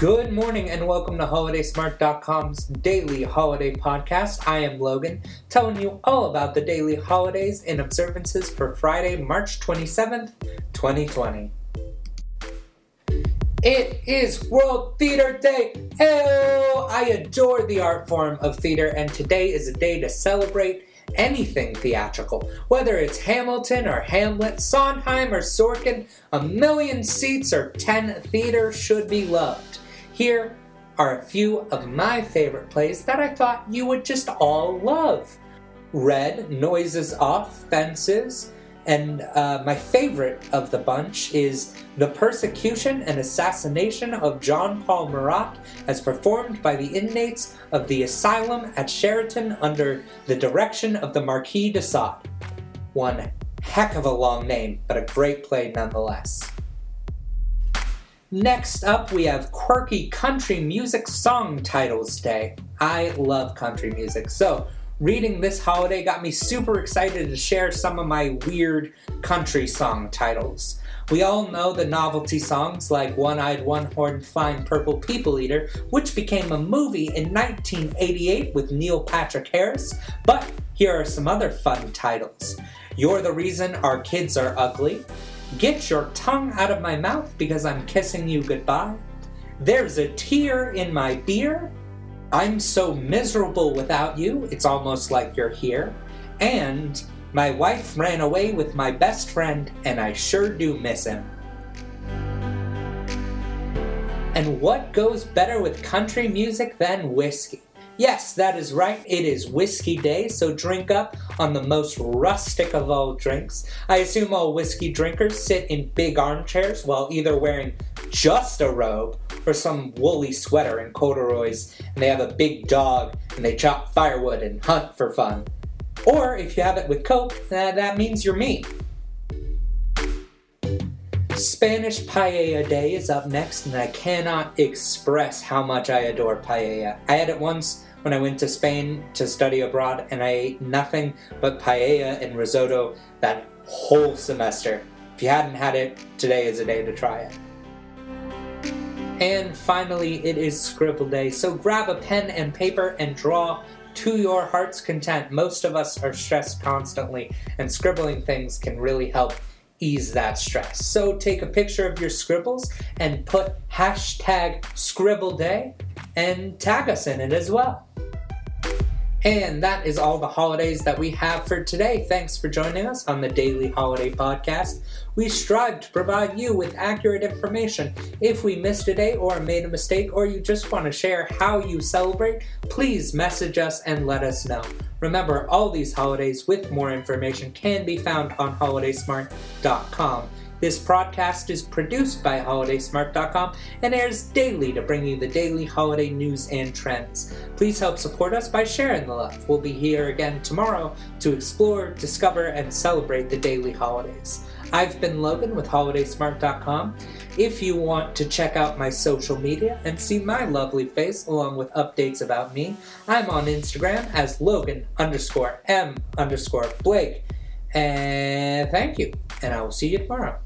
Good morning and welcome to HolidaySmart.com's daily holiday podcast. I am Logan, telling you all about the daily holidays and observances for Friday, March 27th, 2020. It is World Theater Day! Oh, I adore the art form of theater, and today is a day to celebrate anything theatrical. Whether it's Hamilton or Hamlet, Sondheim or Sorkin, a million seats or ten theater should be loved. Here are a few of my favorite plays that I thought you would just all love. Red, Noises Off, Fences, and uh, my favorite of the bunch is The Persecution and Assassination of John Paul Marat, as performed by the inmates of the asylum at Charenton under the direction of the Marquis de Sade. One heck of a long name, but a great play nonetheless. Next up, we have Quirky Country Music Song Titles Day. I love country music, so reading this holiday got me super excited to share some of my weird country song titles. We all know the novelty songs like One Eyed One Horned Flying Purple People Eater, which became a movie in 1988 with Neil Patrick Harris, but here are some other fun titles. You're the Reason Our Kids Are Ugly, Get your tongue out of my mouth because I'm kissing you goodbye. There's a tear in my beer. I'm so miserable without you, it's almost like you're here. And my wife ran away with my best friend, and I sure do miss him. And what goes better with country music than whiskey? Yes, that is right. It is Whiskey Day, so drink up on the most rustic of all drinks. I assume all whiskey drinkers sit in big armchairs while either wearing just a robe or some woolly sweater and corduroys, and they have a big dog and they chop firewood and hunt for fun. Or if you have it with Coke, uh, that means you're me. Spanish Paella Day is up next, and I cannot express how much I adore paella. I had it once when I went to Spain to study abroad, and I ate nothing but paella and risotto that whole semester. If you hadn't had it, today is a day to try it. And finally, it is Scribble Day, so grab a pen and paper and draw to your heart's content. Most of us are stressed constantly, and scribbling things can really help ease that stress. So take a picture of your scribbles and put hashtag Scribble Day and tag us in it as well. And that is all the holidays that we have for today. Thanks for joining us on the Daily Holiday Podcast. We strive to provide you with accurate information. If we missed a day or made a mistake, or you just want to share how you celebrate, please message us and let us know. Remember, all these holidays with more information can be found on holidaysmart.com. This podcast is produced by HolidaySmart.com and airs daily to bring you the daily holiday news and trends. Please help support us by sharing the love. We'll be here again tomorrow to explore, discover, and celebrate the daily holidays. I've been Logan with HolidaySmart.com. If you want to check out my social media and see my lovely face along with updates about me, I'm on Instagram as Logan underscore M underscore Blake. And thank you, and I will see you tomorrow.